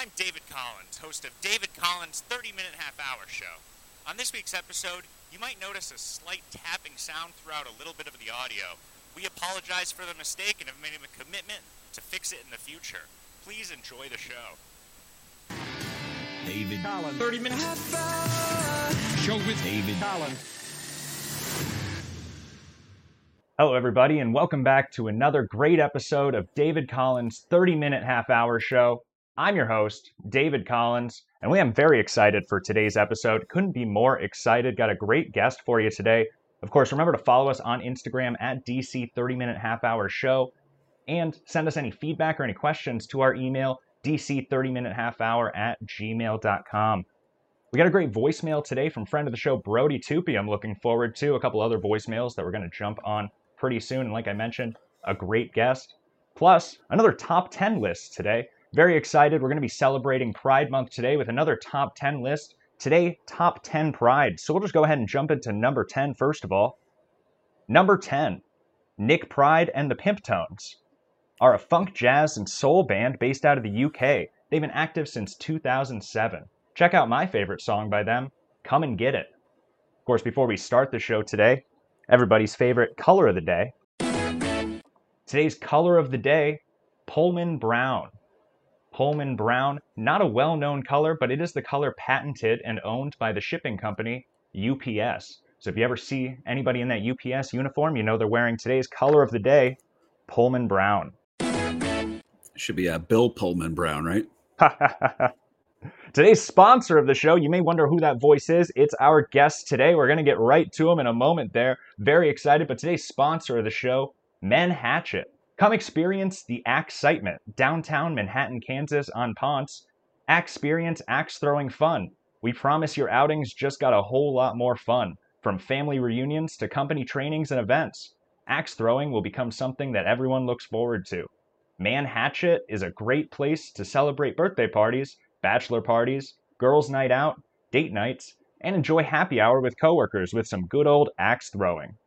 I'm David Collins, host of David Collins' 30 Minute Half Hour Show. On this week's episode, you might notice a slight tapping sound throughout a little bit of the audio. We apologize for the mistake and have made a commitment to fix it in the future. Please enjoy the show. David Collins. 30 minutes. Show with David Collins. Hello, everybody, and welcome back to another great episode of David Collins' 30 minute half hour show. I'm your host, David Collins, and we am very excited for today's episode. Couldn't be more excited. Got a great guest for you today. Of course, remember to follow us on Instagram at DC 30 minute half hour show and send us any feedback or any questions to our email, DC 30 minute half hour at gmail.com. We got a great voicemail today from friend of the show, Brody Tupi. I'm looking forward to a couple other voicemails that we're going to jump on pretty soon. And like I mentioned, a great guest. Plus, another top 10 list today. Very excited. We're going to be celebrating Pride Month today with another top 10 list. Today, top 10 Pride. So we'll just go ahead and jump into number 10 first of all. Number 10, Nick Pride and the Pimp Tones are a funk, jazz, and soul band based out of the UK. They've been active since 2007. Check out my favorite song by them, Come and Get It. Of course, before we start the show today, everybody's favorite color of the day. Today's color of the day, Pullman Brown. Pullman Brown, not a well known color, but it is the color patented and owned by the shipping company UPS. So if you ever see anybody in that UPS uniform, you know they're wearing today's color of the day, Pullman Brown. Should be uh, Bill Pullman Brown, right? Today's sponsor of the show, you may wonder who that voice is. It's our guest today. We're going to get right to him in a moment there. Very excited. But today's sponsor of the show, Men Hatchet. Come experience the axe excitement downtown Manhattan, Kansas on Ponce. Experience axe throwing fun. We promise your outings just got a whole lot more fun. From family reunions to company trainings and events, axe throwing will become something that everyone looks forward to. Man Hatchet is a great place to celebrate birthday parties, bachelor parties, girls' night out, date nights, and enjoy happy hour with coworkers with some good old axe throwing.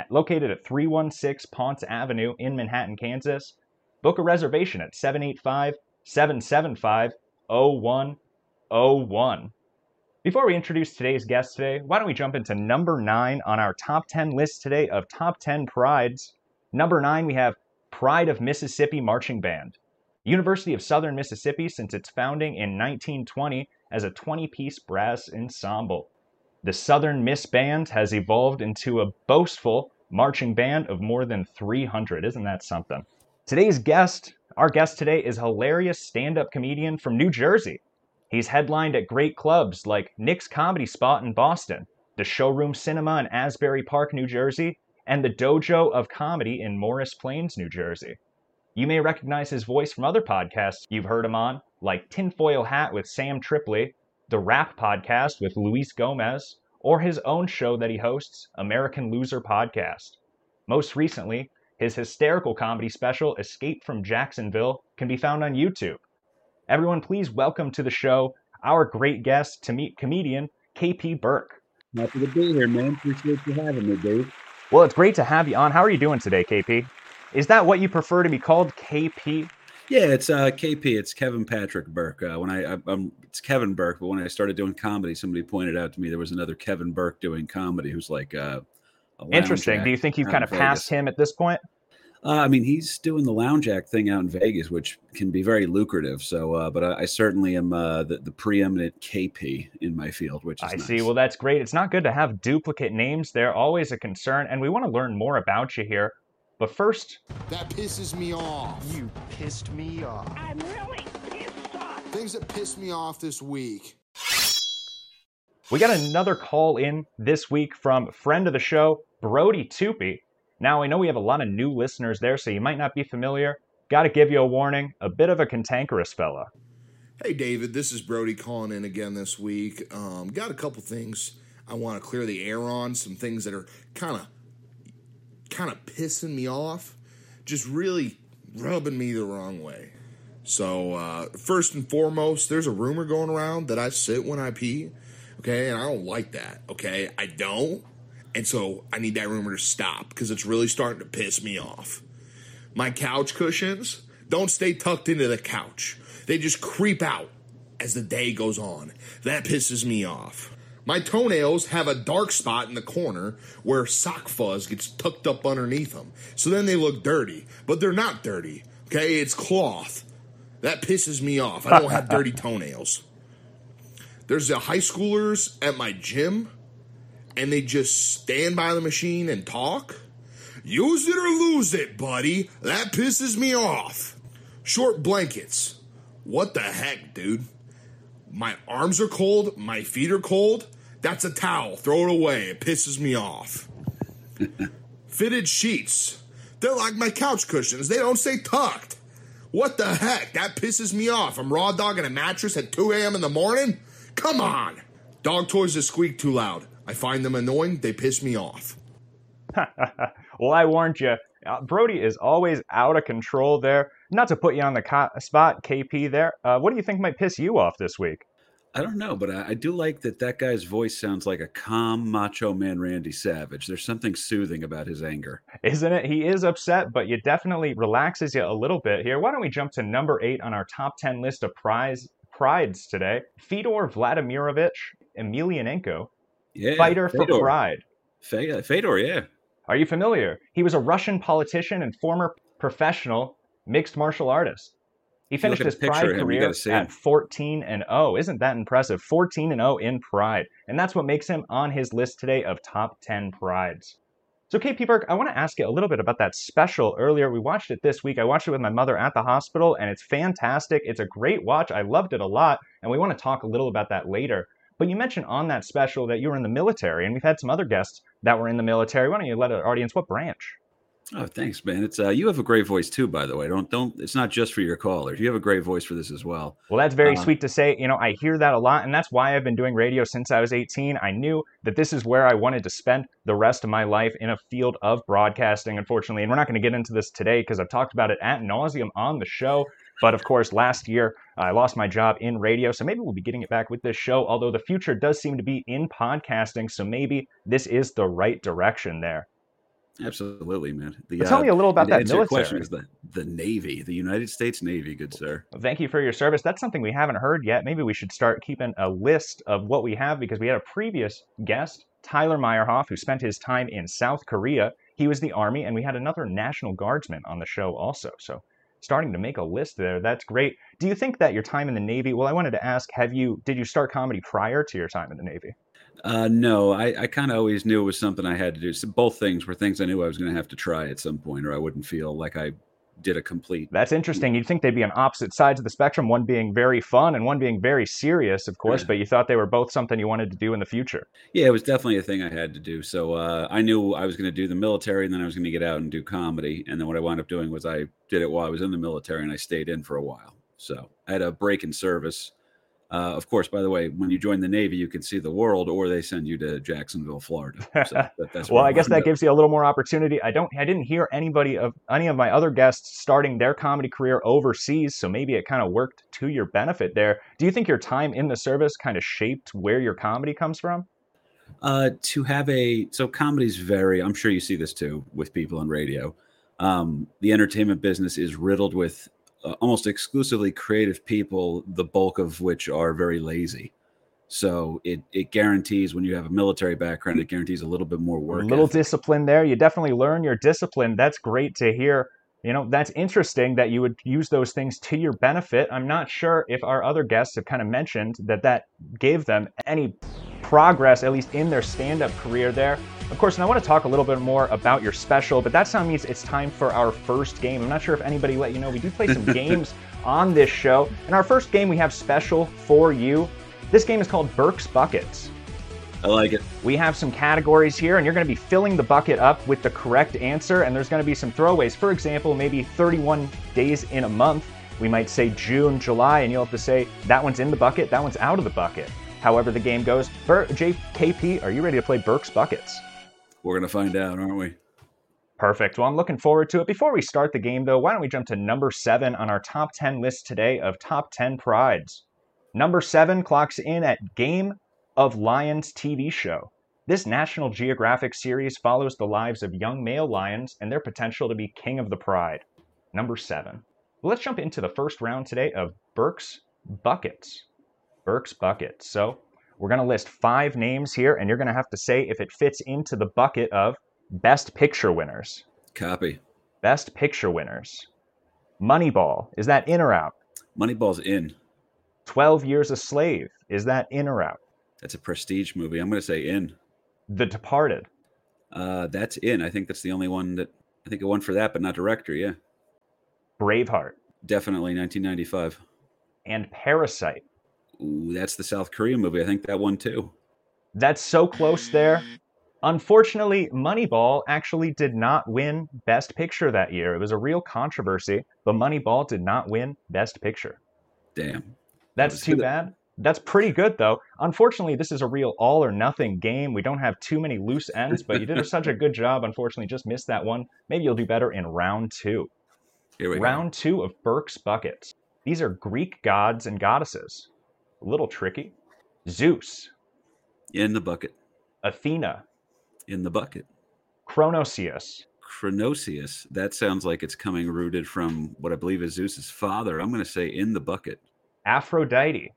At- located at 316 Ponce Avenue in Manhattan, Kansas, book a reservation at 785 775 0101. Before we introduce today's guest today, why don't we jump into number 9 on our top 10 list today of top 10 prides. Number 9, we have Pride of Mississippi Marching Band. University of Southern Mississippi since its founding in 1920 as a 20 piece brass ensemble. The Southern Miss Band has evolved into a boastful marching band of more than 300. Isn't that something? Today's guest, our guest today, is hilarious stand up comedian from New Jersey. He's headlined at great clubs like Nick's Comedy Spot in Boston, the Showroom Cinema in Asbury Park, New Jersey, and the Dojo of Comedy in Morris Plains, New Jersey. You may recognize his voice from other podcasts you've heard him on, like Tinfoil Hat with Sam Tripoli, the Rap Podcast with Luis Gomez, or his own show that he hosts, American Loser Podcast. Most recently, his hysterical comedy special, Escape from Jacksonville, can be found on YouTube. Everyone, please welcome to the show our great guest to meet comedian KP Burke. Happy to be here, man. Appreciate you having me, Dave. Well, it's great to have you on. How are you doing today, KP? Is that what you prefer to be called, KP? Yeah, it's uh, KP. It's Kevin Patrick Burke. Uh, when I, I I'm, it's Kevin Burke, but when I started doing comedy, somebody pointed out to me there was another Kevin Burke doing comedy who's like uh, a Interesting. Do you think you've kind of Vegas. passed him at this point? Uh, I mean, he's doing the lounge act thing out in Vegas, which can be very lucrative. So, uh, but I, I certainly am uh, the, the preeminent KP in my field, which is I nice. see. Well, that's great. It's not good to have duplicate names. They're always a concern, and we want to learn more about you here. But first, That pisses me off. You pissed me off. I'm really pissed off. Things that pissed me off this week. we got another call in this week from friend of the show, Brody Tupi. Now, I know we have a lot of new listeners there, so you might not be familiar. Got to give you a warning a bit of a cantankerous fella. Hey, David, this is Brody calling in again this week. Um, got a couple things I want to clear the air on. Some things that are kind of, kind of pissing me off, just really rubbing me the wrong way. So, uh, first and foremost, there's a rumor going around that I sit when I pee. Okay, and I don't like that. Okay, I don't, and so I need that rumor to stop because it's really starting to piss me off. My couch cushions don't stay tucked into the couch. They just creep out as the day goes on. That pisses me off. My toenails have a dark spot in the corner where sock fuzz gets tucked up underneath them. So then they look dirty, but they're not dirty. Okay, it's cloth. That pisses me off. I don't have dirty toenails. There's the high schoolers at my gym, and they just stand by the machine and talk. Use it or lose it, buddy. That pisses me off. Short blankets. What the heck, dude? My arms are cold. My feet are cold. That's a towel. Throw it away. It pisses me off. Fitted sheets. They're like my couch cushions. They don't stay tucked. What the heck? That pisses me off. I'm raw dogging a mattress at 2 a.m. in the morning? Come on. Dog toys that squeak too loud. I find them annoying. They piss me off. well, I warned you. Uh, Brody is always out of control there. Not to put you on the co- spot, KP, there. Uh, what do you think might piss you off this week? I don't know, but I, I, do like that that guy's voice sounds like a calm macho man Randy Savage. There's something soothing about his anger. Isn't it? He is upset, but it definitely relaxes you a little bit here. Why don't we jump to number eight on our top 10 list of prize prides today? Fedor Vladimirovich Emelianenko, yeah, fighter Fedor. for pride. Fedor, yeah. Are you familiar? He was a Russian politician and former professional mixed martial artist. He finished his Pride career at 14 and 0. Isn't that impressive? 14 and 0 in Pride. And that's what makes him on his list today of top 10 Prides. So, KP Burke, I want to ask you a little bit about that special earlier. We watched it this week. I watched it with my mother at the hospital, and it's fantastic. It's a great watch. I loved it a lot, and we want to talk a little about that later. But you mentioned on that special that you were in the military, and we've had some other guests that were in the military. Why don't you let our audience what branch? Oh, thanks, man. It's uh, you have a great voice too, by the way. Don't don't. It's not just for your callers. You have a great voice for this as well. Well, that's very uh, sweet to say. You know, I hear that a lot, and that's why I've been doing radio since I was 18. I knew that this is where I wanted to spend the rest of my life in a field of broadcasting. Unfortunately, and we're not going to get into this today because I've talked about it at nauseum on the show. But of course, last year I lost my job in radio, so maybe we'll be getting it back with this show. Although the future does seem to be in podcasting, so maybe this is the right direction there. Absolutely, man. The, tell uh, me a little about that military. question is the, the Navy, the United States Navy, good sir. Well, thank you for your service. That's something we haven't heard yet. Maybe we should start keeping a list of what we have because we had a previous guest, Tyler Meyerhoff, who spent his time in South Korea. He was the Army, and we had another National Guardsman on the show also. So starting to make a list there. That's great. Do you think that your time in the Navy? Well, I wanted to ask: Have you did you start comedy prior to your time in the Navy? Uh, no, I, I kind of always knew it was something I had to do. So both things were things I knew I was going to have to try at some point, or I wouldn't feel like I did a complete. That's interesting. You'd think they'd be on opposite sides of the spectrum, one being very fun and one being very serious, of course, yeah. but you thought they were both something you wanted to do in the future. Yeah, it was definitely a thing I had to do. So uh, I knew I was going to do the military and then I was going to get out and do comedy. And then what I wound up doing was I did it while I was in the military and I stayed in for a while. So I had a break in service uh, of course, by the way, when you join the Navy, you can see the world, or they send you to Jacksonville, Florida. So that, well, I guess that gives you a little more opportunity. I don't, I didn't hear anybody of any of my other guests starting their comedy career overseas, so maybe it kind of worked to your benefit there. Do you think your time in the service kind of shaped where your comedy comes from? Uh, to have a so comedies very. I'm sure you see this too with people on radio. Um, the entertainment business is riddled with uh, almost exclusively creative people, the bulk of which are very lazy. So it it guarantees when you have a military background, it guarantees a little bit more work. A little discipline there. You definitely learn your discipline. That's great to hear. You know, that's interesting that you would use those things to your benefit. I'm not sure if our other guests have kind of mentioned that that gave them any progress, at least in their stand up career there. Of course, and I want to talk a little bit more about your special, but that sound means it's time for our first game. I'm not sure if anybody let you know, we do play some games on this show. In our first game, we have special for you. This game is called Burke's Buckets. I like it. We have some categories here, and you're going to be filling the bucket up with the correct answer, and there's going to be some throwaways. For example, maybe 31 days in a month. We might say June, July, and you'll have to say that one's in the bucket, that one's out of the bucket. However, the game goes. Bur- JKP, are you ready to play Burke's Buckets? We're going to find out, aren't we? Perfect. Well, I'm looking forward to it. Before we start the game, though, why don't we jump to number seven on our top 10 list today of top 10 prides? Number seven clocks in at Game of Lions TV show. This National Geographic series follows the lives of young male lions and their potential to be king of the pride. Number seven. Well, let's jump into the first round today of Burke's Buckets. Burke's Bucket. So we're going to list five names here, and you're going to have to say if it fits into the bucket of Best Picture winners. Copy. Best Picture winners. Moneyball, is that in or out? Moneyball's in. 12 Years a Slave, is that in or out? That's a prestige movie. I'm going to say in. The Departed, Uh, that's in. I think that's the only one that I think it won for that, but not director. Yeah, Braveheart, definitely 1995. and Parasite. Ooh, that's the South Korea movie. I think that one too. That's so close there. Unfortunately, Moneyball actually did not win Best Picture that year. It was a real controversy, but Moneyball did not win Best Picture. Damn. That's too bad. That's pretty good, though. Unfortunately, this is a real all or nothing game. We don't have too many loose ends, but you did such a good job. Unfortunately, just missed that one. Maybe you'll do better in round two. Here we go. Round two of Burke's Buckets. These are Greek gods and goddesses. A little tricky. Zeus. In the bucket. Athena, In the bucket. Chronosius, Chronosius. That sounds like it's coming rooted from what I believe is Zeus's father. I'm going to say in the bucket Aphrodite,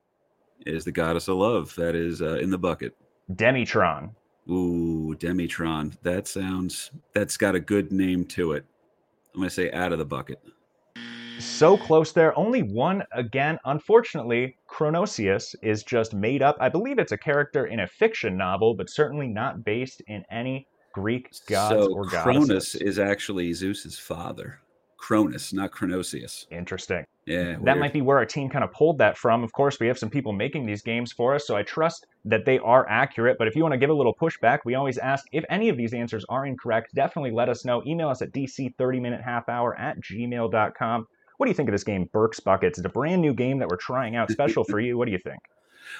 is the goddess of love. That is uh, in the bucket. Demitron, Ooh, Demitron. That sounds. That's got a good name to it. I'm going to say out of the bucket. So close there. Only one again. Unfortunately, Chronosius is just made up. I believe it's a character in a fiction novel, but certainly not based in any Greek gods so or Cronus goddesses. is actually Zeus's father. Cronus, not Chronosius. Interesting. Yeah, That weird. might be where our team kind of pulled that from. Of course, we have some people making these games for us, so I trust that they are accurate. But if you want to give a little pushback, we always ask if any of these answers are incorrect, definitely let us know. Email us at dc30minutehalfhour at gmail.com. What do you think of this game, Burke's Buckets? It's a brand new game that we're trying out, special for you. What do you think?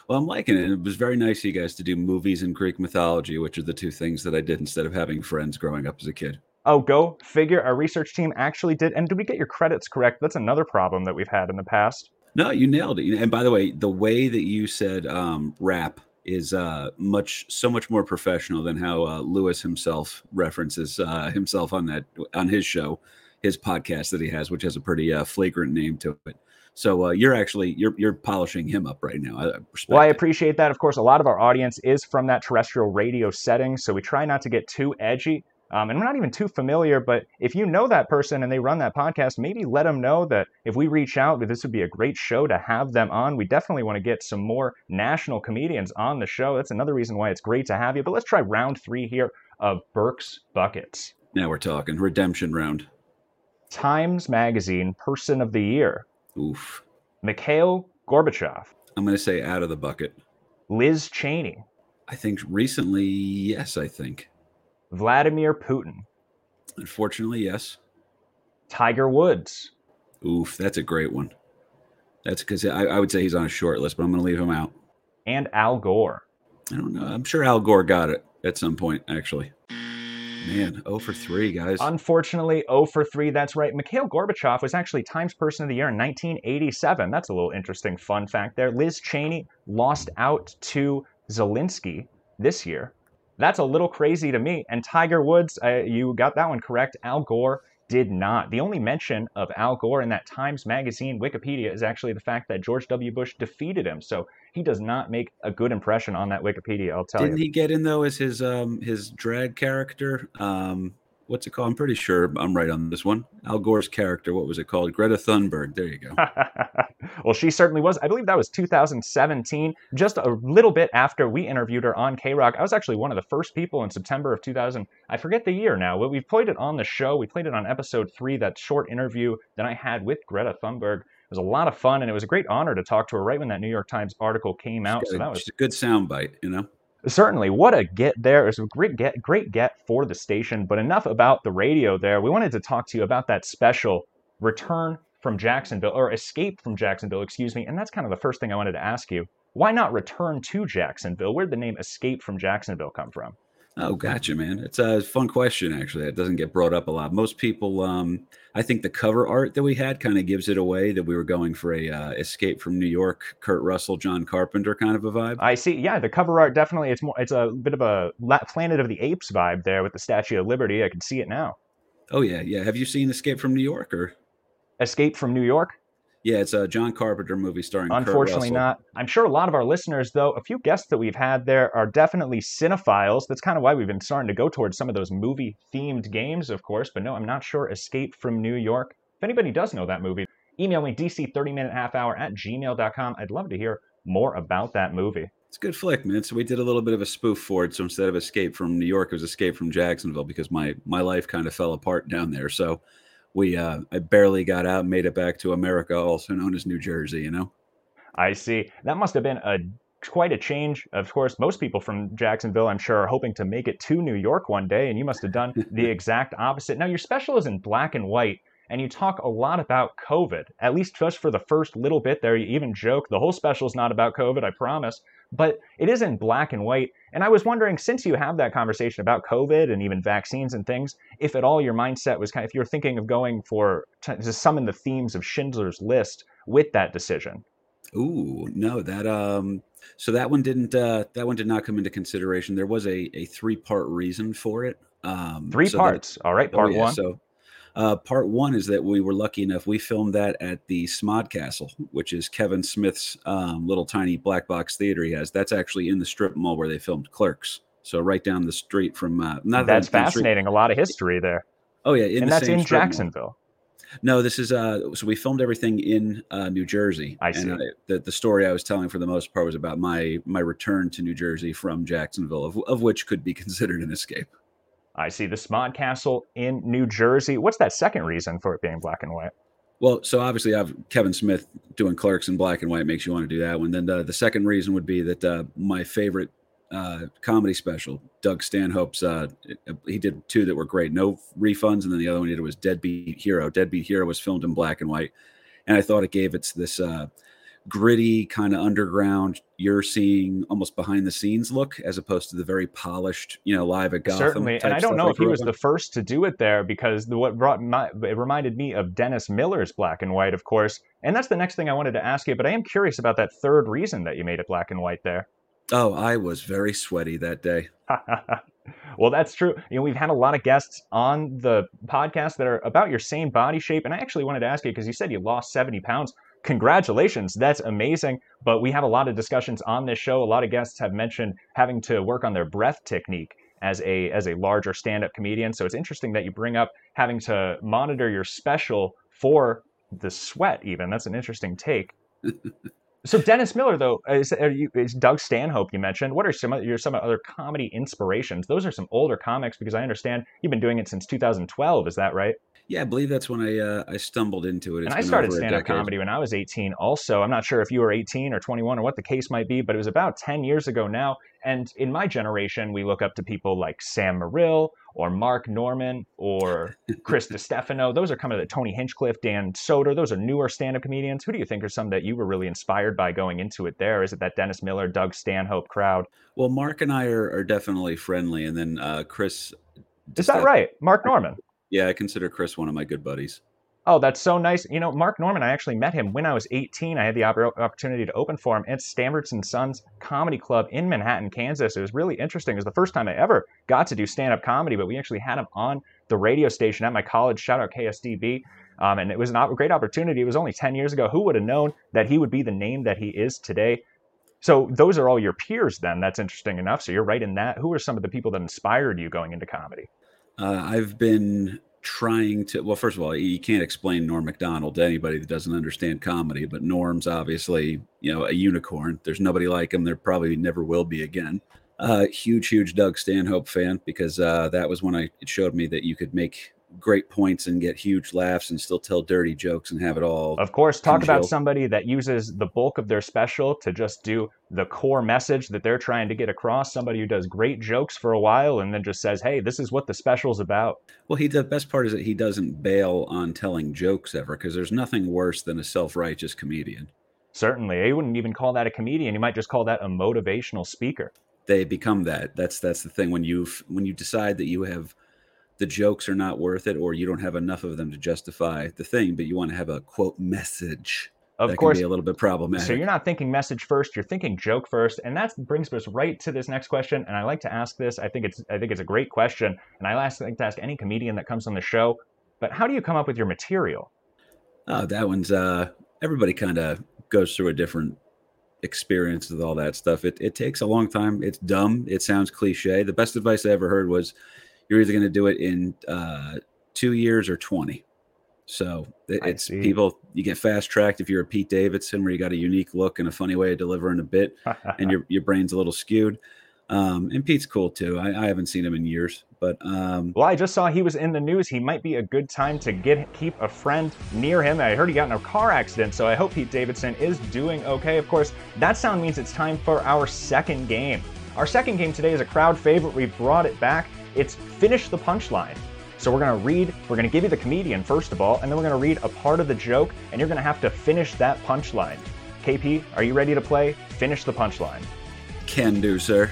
Well, I'm liking it. It was very nice of you guys to do movies and Greek mythology, which are the two things that I did instead of having friends growing up as a kid. Oh, go figure. Our research team actually did. And did we get your credits correct? That's another problem that we've had in the past. No, you nailed it. And by the way, the way that you said um, rap is uh, much so much more professional than how uh, Luis himself references uh, himself on that on his show, his podcast that he has, which has a pretty uh, flagrant name to it. So uh, you're actually you're you're polishing him up right now. I respect Well, I appreciate that. Of course, a lot of our audience is from that terrestrial radio setting, so we try not to get too edgy. Um, and we're not even too familiar, but if you know that person and they run that podcast, maybe let them know that if we reach out, that this would be a great show to have them on. We definitely want to get some more national comedians on the show. That's another reason why it's great to have you. But let's try round three here of Burke's Buckets. Now we're talking redemption round. Times Magazine Person of the Year, Oof. Mikhail Gorbachev, I'm going to say out of the bucket. Liz Cheney, I think recently, yes. I think. Vladimir Putin, Unfortunately, yes. Tiger Woods, Oof, that's a great one. That's because I, I would say he's on a short list, but I'm going to leave him out. and Al Gore. I don't know. I'm sure Al Gore got it at some point, actually. Man, 0 for 3, guys. Unfortunately, 0 for 3. That's right. Mikhail Gorbachev was actually Times Person of the Year in 1987. That's a little interesting fun fact there. Liz Cheney lost out to Zelensky this year. That's a little crazy to me. And Tiger Woods, uh, you got that one correct. Al Gore did not. The only mention of Al Gore in that Times Magazine Wikipedia is actually the fact that George W. Bush defeated him. So he does not make a good impression on that Wikipedia, I'll tell you. Didn't he get in though as his um his drag character? Um what's it called? I'm pretty sure I'm right on this one. Al Gore's character, what was it called? Greta Thunberg. There you go. well, she certainly was. I believe that was 2017, just a little bit after we interviewed her on K Rock. I was actually one of the first people in September of 2000. I forget the year now, but we played it on the show. We played it on episode three, that short interview that I had with Greta Thunberg. It was a lot of fun, and it was a great honor to talk to her right when that New York Times article came out. So got that was a good soundbite, you know. certainly what a get there. It was a great get, great get for the station. But enough about the radio there. We wanted to talk to you about that special return from Jacksonville or escape from Jacksonville, excuse me. And that's kind of the first thing I wanted to ask you. Why not return to Jacksonville? Where did the name Escape from Jacksonville come from? Oh, gotcha, man. It's a fun question, actually. It doesn't get brought up a lot. Most people, um, I think the cover art that we had kind of gives it away that we were going for a uh, Escape from New York, Kurt Russell, John Carpenter kind of a vibe. I see. Yeah, the cover art definitely. It's more. It's a bit of a Planet of the Apes vibe there with the Statue of Liberty. I can see it now. Oh yeah, yeah. Have you seen Escape from New York or? Escape from New York. Yeah, it's a John Carpenter movie starring. Unfortunately, not. I'm sure a lot of our listeners, though, a few guests that we've had there are definitely cinephiles. That's kind of why we've been starting to go towards some of those movie themed games, of course. But no, I'm not sure. Escape from New York. If anybody does know that movie, email me dc30minute half hour at gmail.com. I'd love to hear more about that movie. It's a good flick, man. So we did a little bit of a spoof for it. So instead of Escape from New York, it was Escape from Jacksonville because my my life kind of fell apart down there. So we uh I barely got out, made it back to America, also known as New Jersey. You know. I see. That must have been a quite a change. Of course, most people from Jacksonville, I'm sure, are hoping to make it to New York one day, and you must have done the exact opposite. Now, your special is in black and white, and you talk a lot about COVID, at least just for the first little bit there. You even joke the whole special is not about COVID, I promise, but it isn't black and white. And I was wondering, since you have that conversation about COVID and even vaccines and things, if at all your mindset was kind of, if you're thinking of going for to, to summon the themes of Schindler's List with that decision. Ooh, no, that um so that one didn't uh that one did not come into consideration. There was a a three-part reason for it. Um Three so that- parts. all right, oh, part yeah, one. So uh part 1 is that we were lucky enough we filmed that at the SModcastle, which is Kevin Smith's um little tiny black box theater he has. That's actually in the strip mall where they filmed Clerks. So right down the street from uh not That's street- fascinating. A lot of history there. Oh yeah, in and the that's same in strip mall. Jacksonville. No, this is uh so we filmed everything in uh New Jersey. I see. And I, the the story I was telling for the most part was about my my return to New Jersey from Jacksonville, of, of which could be considered an escape. I see the SModcastle in New Jersey. What's that second reason for it being black and white? Well, so obviously I've Kevin Smith doing clerks in black and white makes you want to do that one. Then uh, the second reason would be that uh, my favorite uh, comedy special, Doug Stanhope's, uh, he did two that were great. No refunds, and then the other one he did was Deadbeat Hero. Deadbeat Hero was filmed in black and white, and I thought it gave it this uh, gritty kind of underground. You're seeing almost behind the scenes look as opposed to the very polished, you know, live at Gotham. Certainly, and I don't know if he was up the first to do it there because the, what brought my, it reminded me of Dennis Miller's black and white, of course. And that's the next thing I wanted to ask you. But I am curious about that third reason that you made it black and white there. Oh, I was very sweaty that day. well, that's true. You know, we've had a lot of guests on the podcast that are about your same body shape. And I actually wanted to ask you because you said you lost 70 pounds. Congratulations. That's amazing. But we have a lot of discussions on this show. A lot of guests have mentioned having to work on their breath technique as a as a larger stand-up comedian. So it's interesting that you bring up having to monitor your special for the sweat even. That's an interesting take. So Dennis Miller, though, is, are you, is Doug Stanhope you mentioned. What are some of your some other comedy inspirations? Those are some older comics because I understand you've been doing it since 2012. Is that right? Yeah, I believe that's when I uh, I stumbled into it. It's and I started stand up comedy when I was 18. Also, I'm not sure if you were 18 or 21 or what the case might be, but it was about 10 years ago now. And in my generation, we look up to people like Sam Morril or Mark Normand or Chris DiStefano. Those are kind of the Tony Hinchcliffe, Dan Soder. Those are newer stand up comedians. Who do you think are some that you were really inspired by going into it there? Is it that Dennis Miller, Doug Stanhope crowd? Well, Mark and I are, are definitely friendly, and then uh, Chris. Is that right? Mark Normand. Yeah, I consider Chris one of my good buddies. Oh, that's so nice. You know, Mark Normand, I actually met him when I was 18. I had the opportunity to open for him at Stamberts and Sons Comedy Club in Manhattan, Kansas. It was really interesting. It was the first time I ever got to do stand-up comedy, but we actually had him on the radio station at my college. Shout out KSDB. Um, and it was a great opportunity. It was only 10 years ago. Who would have known that he would be the name that he is today? So those are all your peers then. That's interesting enough. So you're right in that. Who are some of the people that inspired you going into comedy? Uh, I've been trying to. Well, first of all, you can't explain Norm Macdonald to anybody that doesn't understand comedy. But Norm's obviously, you know, a unicorn. There's nobody like him. There probably never will be again. Uh, huge, huge Doug Stanhope fan because uh, that was when I it showed me that you could make great points and get huge laughs and still tell dirty jokes and have it all. Of course, talk about somebody that uses the bulk of their special to just do the core message that they're trying to get across. Somebody who does great jokes for a while and then just says, "Hey, this is what the special's about." Well, he the best part is that he doesn't bail on telling jokes ever because there's nothing worse than a self-righteous comedian. Certainly, you wouldn't even call that a comedian. You might just call that a motivational speaker. They become that. That's that's the thing when you've when you decide that you have the jokes are not worth it or you don't have enough of them to justify the thing, but you want to have a quote message. Of that course, can be a little bit problematic. So you're not thinking message first, you're thinking joke first, and that brings us right to this next question. And I like to ask this. I think it's I think it's a great question, and I like to ask any comedian that comes on the show. But how do you come up with your material? Oh, that one's uh everybody kind of goes through a different experience with all that stuff. It, it takes a long time. It's dumb. It sounds cliche. The best advice I ever heard was you're either going to do it in uh, two years or 20. So it, it's see. people, you get fast tracked if you're a Pete Davidson, where you got a unique look and a funny way of delivering a bit, and your, your brain's a little skewed. Um, and Pete's cool too. I, I haven't seen him in years, but um, Well, I just saw he was in the news. He might be a good time to get keep a friend near him. I heard he got in a car accident, so I hope Pete Davidson is doing okay. Of course, that sound means it's time for our second game. Our second game today is a crowd favorite. We brought it back. It's finish the punchline. So we're gonna read. We're gonna give you the comedian first of all, and then we're gonna read a part of the joke, and you're gonna have to finish that punchline. KP, are you ready to play? Finish the punchline. can do, sir.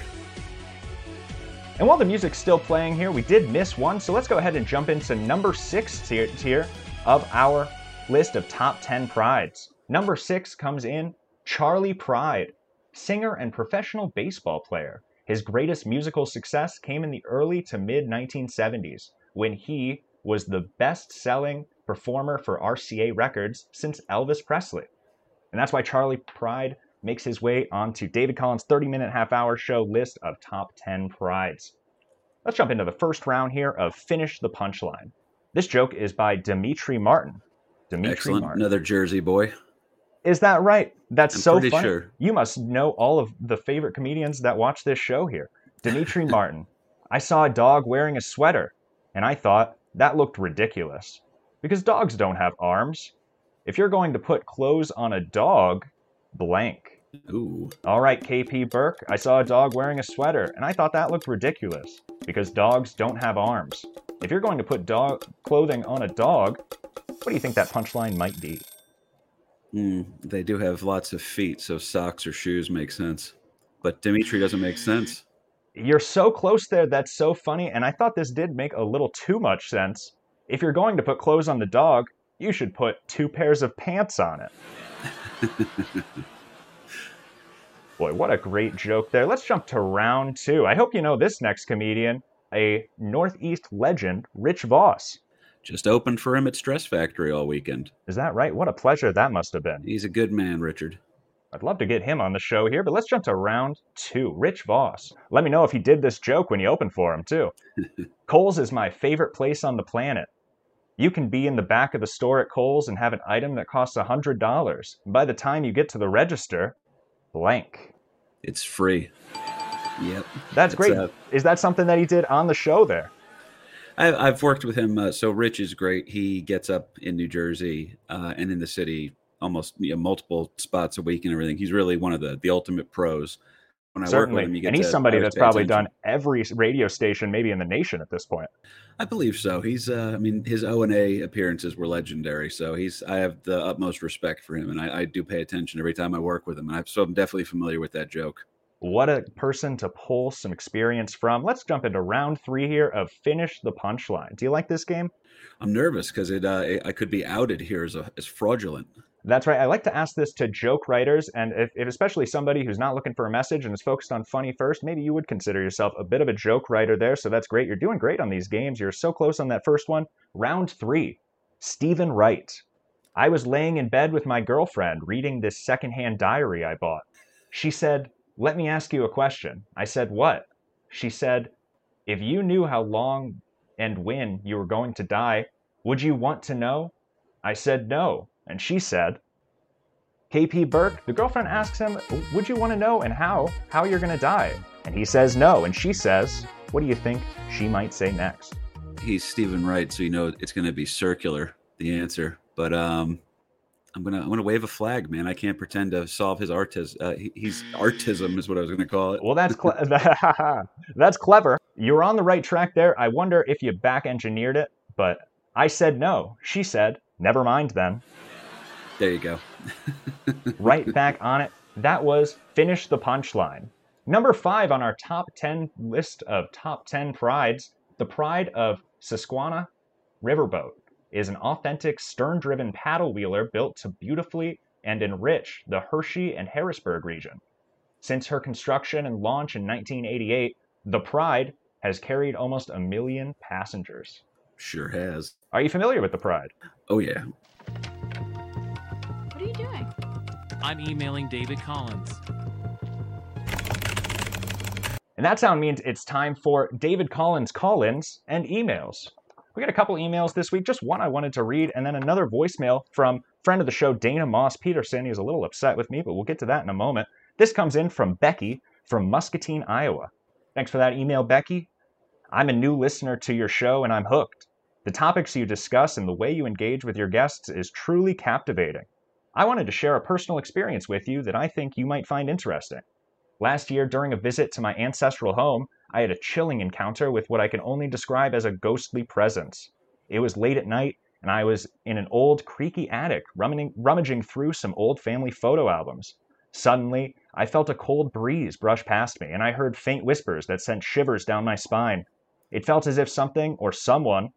And while the music's still playing here, we did miss one, so let's go ahead and jump into number six tier, tier of our list of top 10 prides. Number six comes in Charley Pride, singer and professional baseball player. His greatest musical success came in the early to mid 1970s when he was the best selling performer for RCA Records since Elvis Presley. And that's why Charley Pride makes his way onto David Collins' 30 minute half hour show list of top 10 prides. Let's jump into the first round here of Finish the Punchline. This joke is by Demetri Martin. Demetri Excellent. Martin. Another Jersey boy. Is that right? That's I'm so funny. sure. You must know all of the favorite comedians that watch this show here. Demetri Martin. I saw a dog wearing a sweater, and I thought that looked ridiculous. Because dogs don't have arms. If you're going to put clothes on a dog, blank. Ooh. All right, KP Burke, I saw a dog wearing a sweater, and I thought that looked ridiculous because dogs don't have arms. If you're going to put dog clothing on a dog, what do you think that punchline might be? Mm, they do have lots of feet, so socks or shoes make sense. But Demetri doesn't make sense. You're so close there, that's so funny, and I thought this did make a little too much sense. If you're going to put clothes on the dog, you should put two pairs of pants on it. Boy, what a great joke there. Let's jump to round two. I hope you know this next comedian, a Northeast legend, Rich Voss. Just opened for him at Stress Factory all weekend. Is that right? What a pleasure that must have been. He's a good man, Richard. I'd love to get him on the show here, but let's jump to round two. Rich Voss. Let me know if he did this joke when you opened for him, too. Kohl's is my favorite place on the planet. You can be in the back of the store at Kohl's and have an item that costs $100. By the time you get to the register, blank. It's free. Yep. That's great. uh, Is that something that he did on the show there? I, I've worked with him. Uh, so Rich is great. He gets up in New Jersey uh, and in the city almost you know, multiple spots a week and everything. He's really one of the the ultimate pros. When I Certainly. work with him, you get and he's to somebody that's probably attention. done every radio station, maybe in the nation at this point. I believe so. He's. Uh, I mean, his O and A appearances were legendary. So he's. I have the utmost respect for him, and I, I do pay attention every time I work with him. And I, so I'm definitely familiar with that joke. What a person to pull some experience from. Let's jump into round three here of Finish the Punchline. Do you like this game? I'm nervous because it. Uh, it- I could be outed here as a, as fraudulent. That's right. I like to ask this to joke writers, and if, if especially somebody who's not looking for a message and is focused on funny first, maybe you would consider yourself a bit of a joke writer there. So that's great. You're doing great on these games. You're so close on that first one. Round three, Steven Wright. I was laying in bed with my girlfriend reading this secondhand diary I bought. She said, Let me ask you a question. I said, What? She said, If you knew how long and when you were going to die, would you want to know? I said, No. And she said, KP Burke, the girlfriend asks him, Would you want to know and how, how you're going to die? And he says no. And she says, What do you think she might say next? He's Steven Wright, so you know it's going to be circular. The answer, but um, I'm gonna I'm gonna wave a flag, man. I can't pretend to solve his artis. Uh, he, he's artism is what I was gonna call it. Well, that's cle- that's clever. You're on the right track there. I wonder if you back engineered it, but I said no. She said, Never mind then. There you go. right back on it. That was Finish the Punchline. Number five on our top 10 list of top 10 prides, the pride of Susquehanna Riverboat is an authentic stern driven paddle wheeler built to beautifully and enrich the Hershey and Harrisburg region. Since her construction and launch in 1988, the Pride has carried almost a million passengers. Sure has. Are you familiar with the Pride? Oh yeah. What are you doing? I'm emailing David Collins. And that sound means it's time for David Collins call ins and emails. We got a couple emails this week, just one I wanted to read, and then another voicemail from friend of the show, Dana Moss Peterson. He's a little upset with me, but we'll get to that in a moment. This comes in from Becky from Muscatine, Iowa. Thanks for that email, Becky. I'm a new listener to your show and I'm hooked. The topics you discuss and the way you engage with your guests is truly captivating. I wanted to share a personal experience with you that I think you might find interesting. Last year, during a visit to my ancestral home, I had a chilling encounter with what I can only describe as a ghostly presence. It was late at night, and I was in an old, creaky attic rummaging, rummaging through some old family photo albums. Suddenly, I felt a cold breeze brush past me, and I heard faint whispers that sent shivers down my spine. It felt as if something or someone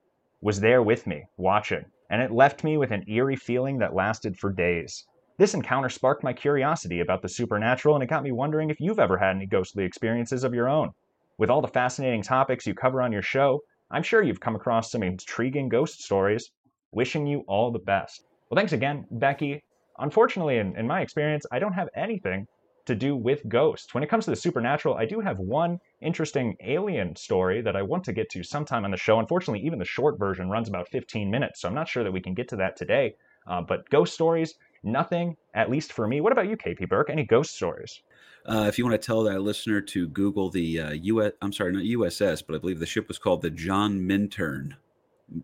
was there with me, watching, and it left me with an eerie feeling that lasted for days. This encounter sparked my curiosity about the supernatural, and it got me wondering if you've ever had any ghostly experiences of your own. With all the fascinating topics you cover on your show, I'm sure you've come across some intriguing ghost stories. Wishing you all the best. Well, thanks again, Becky. Unfortunately, in, in my experience, I don't have anything to do with ghosts. When it comes to the supernatural, I do have one interesting alien story that I want to get to sometime on the show. Unfortunately, even the short version runs about 15 minutes, so I'm not sure that we can get to that today. Uh, but ghost stories, nothing, at least for me. What about you, KP Burke? Any ghost stories? Uh, if you want to tell that listener to Google the uh, US, I'm sorry, not USS, but I believe the ship was called the John Minturn.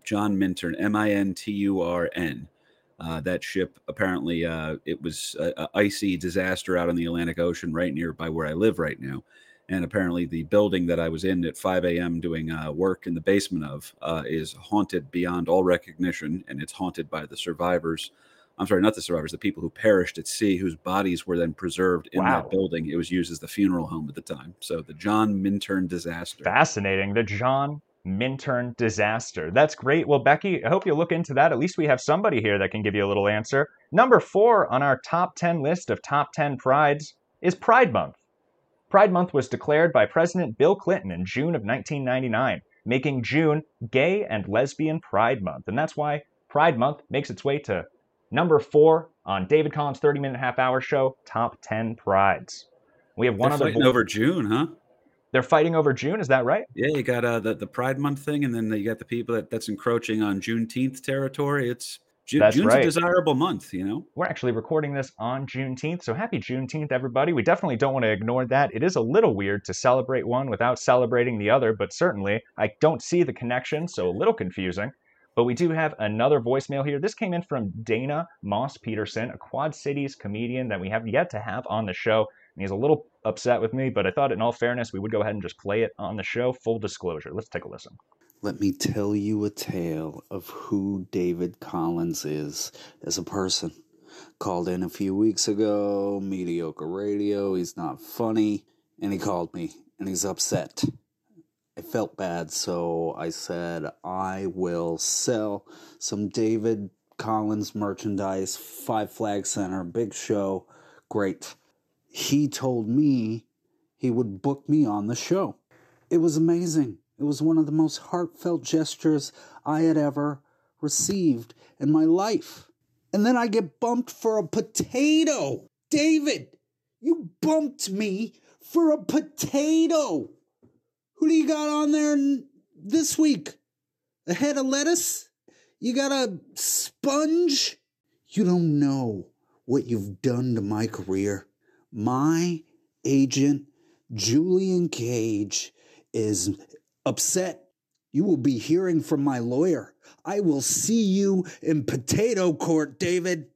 John Minturn, M I N T U R N. Uh, that ship apparently uh, it was a, a, icy disaster out in the Atlantic Ocean, right nearby where I live right now. And apparently, the building that I was in at 5 a.m. doing uh, work in the basement of uh, is haunted beyond all recognition, and it's haunted by the survivors I'm sorry, not the survivors, the people who perished at sea, whose bodies were then preserved in wow. that building. It was used as the funeral home at the time. So the John Minturn disaster. Fascinating. The John Minturn disaster. That's great. Well, Becky, I hope you look into that. At least we have somebody here that can give you a little answer. Number four on our top 10 list of top 10 prides is Pride Month. Pride Month was declared by President Bill Clinton in June of 1999, making June Gay and Lesbian Pride Month. And that's why Pride Month makes its way to Number four on David Collins' 30 minute half hour show, top 10 prides. We have one They're other. Fighting over June, huh? They're fighting over June. Is that right? Yeah, you got uh, the the Pride Month thing, and then you got the people that, that's encroaching on Juneteenth territory. It's June, that's June's right. a desirable month, you know. We're actually recording this on Juneteenth, so happy Juneteenth, everybody. We definitely don't want to ignore that. It is a little weird to celebrate one without celebrating the other, but certainly I don't see the connection, so a little confusing. But we do have another voicemail here. This came in from Dana Moss Peterson, a Quad Cities comedian that we have yet to have on the show. And he's a little upset with me, but I thought, in all fairness, we would go ahead and just play it on the show. Full disclosure. Let's take a listen. Let me tell you a tale of who David Collins is as a person. Called in a few weeks ago, mediocre radio, he's not funny, and he called me, and he's upset. I felt bad, so I said, I will sell some David Collins merchandise, Five Flag Center, big show, great. He told me he would book me on the show. It was amazing. It was one of the most heartfelt gestures I had ever received in my life. And then I get bumped for a potato. David, you bumped me for a potato. Who do you got on there this week? A head of lettuce? You got a sponge? You don't know what you've done to my career. My agent, Julian Cage, is upset. You will be hearing from my lawyer. I will see you in potato court, David.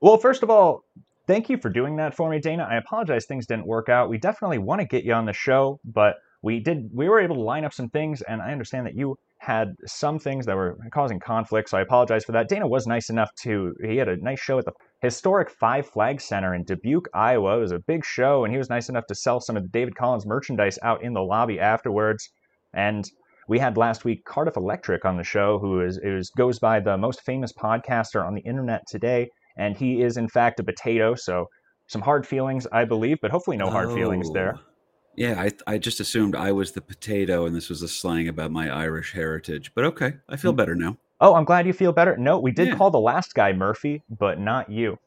Well, first of all, thank you for doing that for me, Dana. I apologize things didn't work out. We definitely want to get you on the show, but we did we were able to line up some things and i understand that you had some things that were causing conflict so i apologize for that dana was nice enough to he had a nice show at the historic five flag center in dubuque iowa it was a big show and he was nice enough to sell some of the david collins merchandise out in the lobby afterwards and we had last week cardiff electric on the show who is, is goes by the most famous podcaster on the internet today and he is in fact a potato so some hard feelings i believe but hopefully no hard oh. feelings there oh. Yeah, I I just assumed I was the potato and this was a slang about my Irish heritage. But okay, I feel mm. better now. Oh, I'm glad you feel better. No, we did yeah. call the last guy Murphy, but not you.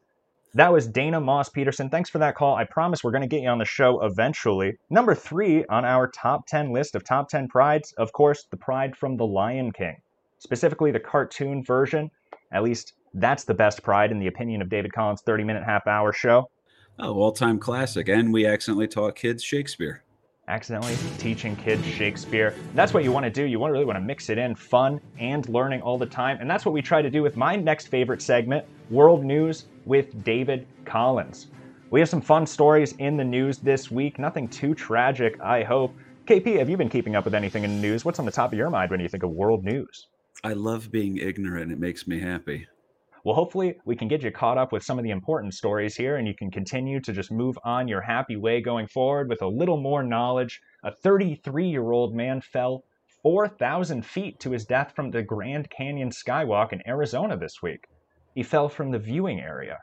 That was Dana Moss Peterson. Thanks for that call. I promise we're going to get you on the show eventually. Number three on our top 10 list of top 10 prides, of course, the pride from The Lion King, specifically the cartoon version. At least that's the best pride in the opinion of David Collins' 30 minute half hour show. Oh, all time classic. And we accidentally taught kids Shakespeare. Accidentally teaching kids Shakespeare. That's what you want to do. You want to really want to mix it in fun and learning all the time. And that's what we try to do with my next favorite segment, World News with David Collins. We have some fun stories in the news this week. Nothing too tragic, I hope. KP, have you been keeping up with anything in the news? What's on the top of your mind when you think of world news? I love being ignorant. It makes me happy. Well, hopefully, we can get you caught up with some of the important stories here, and you can continue to just move on your happy way going forward with a little more knowledge. A 33 year old man fell 4,000 feet to his death from the Grand Canyon Skywalk in Arizona this week. He fell from the viewing area.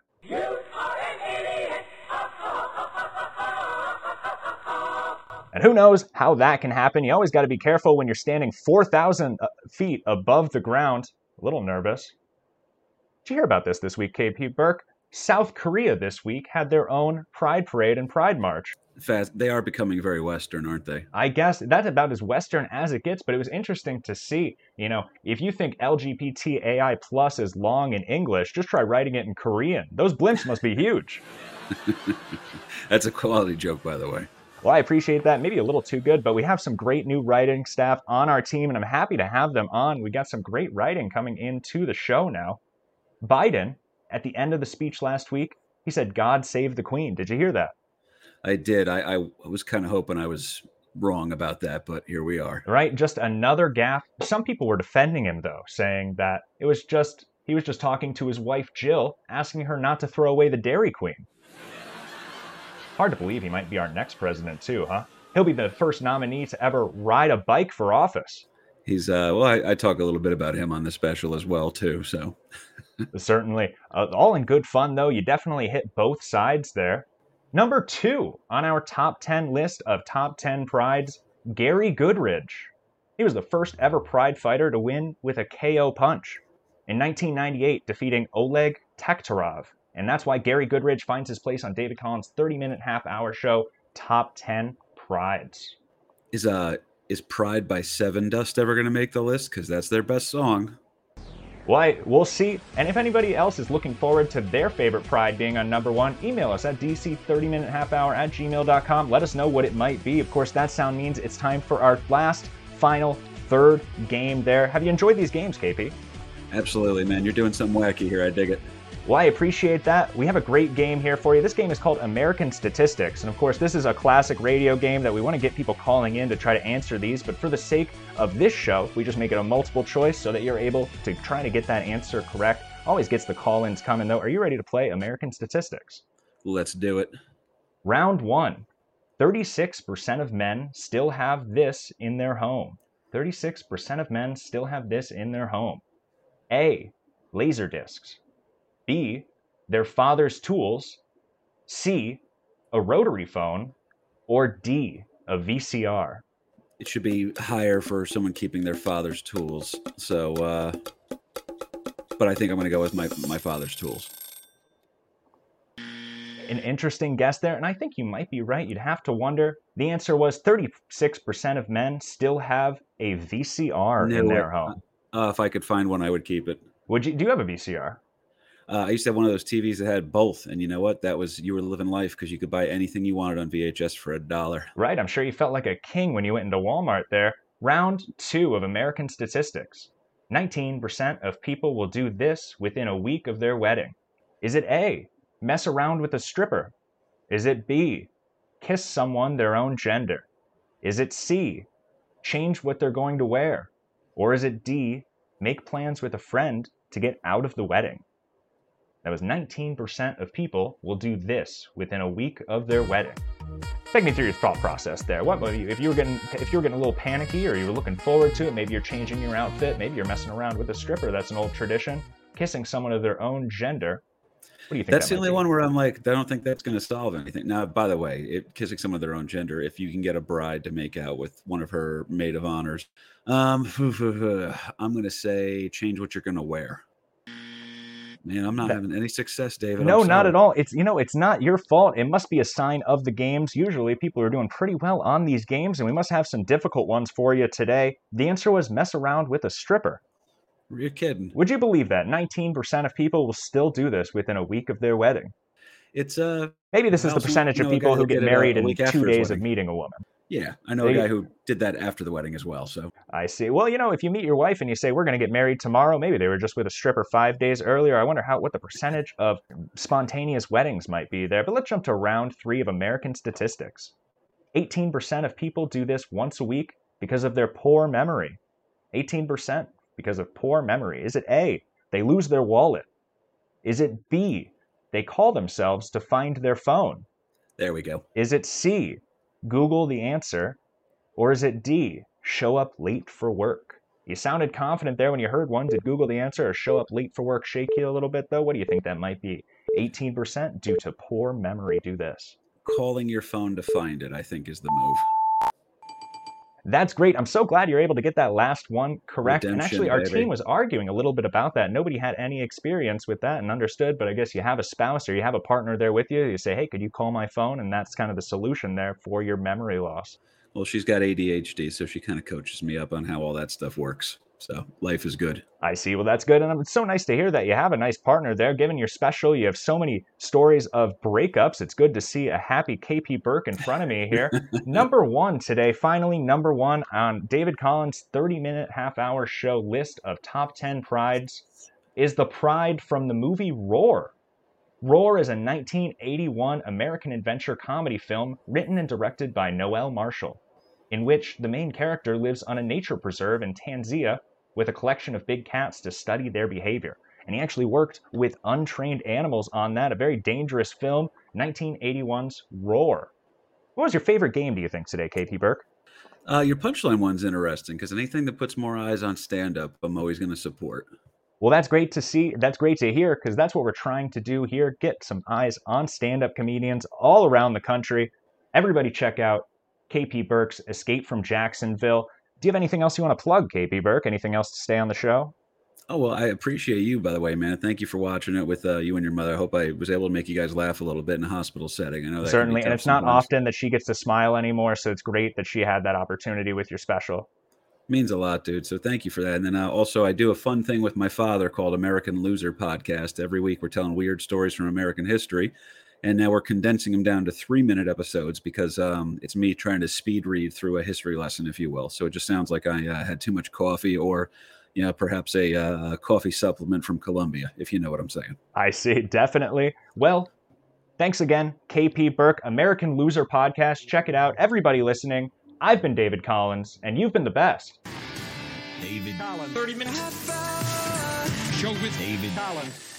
And who knows how that can happen? You always got to be careful when you're standing 4,000 uh, feet above the ground. A little nervous. Did you hear about this this week, KP Burke? South Korea this week had their own Pride Parade and Pride March. Fast, they are becoming very Western, aren't they? I guess that's about as Western as it gets, but it was interesting to see. You know, if you think LGBTAI plus is long in English, just try writing it in Korean. Those blimps must be huge. that's a quality joke, by the way. Well, I appreciate that. Maybe a little too good, but we have some great new writing staff on our team, and I'm happy to have them on. We got some great writing coming into the show now. Biden, at the end of the speech last week, he said, God save the Queen. Did you hear that? I did. I, I was kind of hoping I was wrong about that, but here we are. Right? Just another gaffe. Some people were defending him, though, saying that it was just, he was just talking to his wife, Jill, asking her not to throw away the Dairy Queen. Hard to believe he might be our next president, too, huh? He'll be the first nominee to ever ride a bike for office. He's, uh, well, I, I talk a little bit about him on the special as well, too, so. Certainly. Uh, all in good fun, though. You definitely hit both sides there. Number two on our top 10 list of top 10 prides, Gary Goodridge. He was the first ever pride fighter to win with a KO punch. In 1998, defeating Oleg Taktarov. And that's why Gary Goodridge finds his place on David Collins' 30 minute half hour show, Top 10 Prides. Is, uh, is Pride by Sevendust ever going to make the list? Because that's their best song. Well, we'll see. And if anybody else is looking forward to their favorite pride being on number one, email us at dc30minutehalfhour at gmail.com. Let us know what it might be. Of course, that sound means it's time for our last, final, third game there. Have you enjoyed these games, KP? Absolutely, man. You're doing something wacky here. I dig it. Well, I appreciate that. We have a great game here for you. This game is called American Statistics. And of course, this is a classic radio game that we want to get people calling in to try to answer these. But for the sake of this show, we just make it a multiple choice so that you're able to try to get that answer correct. Always gets the call ins coming, though. Are you ready to play American Statistics? Let's do it. Round one 36% of men still have this in their home. 36% of men still have this in their home. A. Laser discs. B. Their father's tools. C. A rotary phone. Or D. A VCR. It should be higher for someone keeping their father's tools. So, uh, but I think I'm going to go with my, my father's tools. An interesting guess there, and I think you might be right. You'd have to wonder. The answer was 36% of men still have a VCR no, in their home. Uh, if I could find one, I would keep it. Would you? Do you have a VCR? Uh, I used to have one of those TVs that had both, and you know what? That was you were living life because you could buy anything you wanted on VHS for a dollar. Right. I'm sure you felt like a king when you went into Walmart there. Round two of American statistics. 19% of people will do this within a week of their wedding. Is it A, mess around with a stripper? Is it B, kiss someone their own gender? Is it C, change what they're going to wear? Or is it D, make plans with a friend to get out of the wedding? That was 19% of people will do this within a week of their wedding. Take me through your thought process there. What if you were getting if you were getting a little panicky or you were looking forward to it? Maybe you're changing your outfit. Maybe you're messing around with a stripper. That's an old tradition. Kissing someone of their own gender. What do you think? That's that the only be? one where I'm like, I don't think that's going to solve anything. Now, by the way, it, kissing someone of their own gender, if you can get a bride to make out with one of her maid of honors, um, I'm going to say change what you're going to wear. Man, I'm not That- having any success, David. No, not at all. It's you know, it's not your fault. It must be a sign of the games. Usually people are doing pretty well on these games and we must have some difficult ones for you today. The answer was mess around with a stripper. You're kidding. Would you believe that 19% of people will still do this within a week of their wedding? It's uh Maybe this is the percentage of people who get did it a- married in two days of meeting a woman. Yeah, I know They- a guy who did that after the wedding as well. So I see. Well, you know, if you meet your wife and you say we're going to get married tomorrow, maybe they were just with a stripper 5 days earlier. I wonder how what the percentage of spontaneous weddings might be there. But let's jump to round 3 of American statistics. 18% of people do this once a week because of their poor memory. 18% because of poor memory. Is it A, they lose their wallet? Is it B, they call themselves to find their phone? there we go. Is it C, Google the answer? Or is it D, show up late for work? You sounded confident there when you heard one. Did Google the answer or show up late for work shake you a little bit, though? What do you think that might be? 18% due to poor memory do this. Calling your phone to find it, I think, is the move. That's great. I'm so glad you're able to get that last one correct. and actually, our baby. team was arguing a little bit about that. Nobody had any experience with that and understood, but I guess you have a spouse or you have a partner there with you. You say, hey, could you call my phone? And that's kind of the solution there for your memory loss. Well, she's got ADHD, so she kind of coaches me up on how all that stuff works. So life is good. I see. Well, that's good. And it's so nice to hear that you have a nice partner there. Given your special, you have so many stories of breakups. It's good to see a happy KP Burke in front of me here. number one today, finally, number one on David Collins' 30 minute half hour show list of top 10 prides is the pride from the movie Roar. Roar is a 1981 American adventure comedy film written and directed by Noel Marshall, in which the main character lives on a nature preserve in Tanzania with a collection of big cats to study their behavior. And he actually worked with untrained animals on that, a very dangerous film, 1981's Roar. What was your favorite game, do you think, today, KP Burke? Uh, your punchline one's interesting because anything that puts more eyes on stand up, I'm always going to support. Well, that's great to see. That's great to hear because that's what we're trying to do here get some eyes on stand up comedians all around the country. Everybody, check out KP Burke's Escape from Jacksonville. Do you have anything else you want to plug, KP Burke? Anything else to stay on the show? Oh, well, I appreciate you, by the way, man. Thank you for watching it with uh, you and your mother. I hope I was able to make you guys laugh a little bit in a hospital setting. I know Certainly. And it's not often that she gets to smile anymore. So it's great that she had that opportunity with your special. means a lot, dude. So thank you for that. And then uh, also, I do a fun thing with my father called American Loser Podcast. Every week, we're telling weird stories from American history, and now we're condensing them down to three-minute episodes because um, it's me trying to speed read through a history lesson, if you will. So it just sounds like I uh, had too much coffee, or you know, perhaps a uh, coffee supplement from Colombia, if you know what I'm saying. I see, definitely. Well, thanks again, KP Burke, American Loser Podcast. Check it out. Everybody listening, I've been David Collins, and you've been the best. David Collins. 30 minutes. Show with David Collins.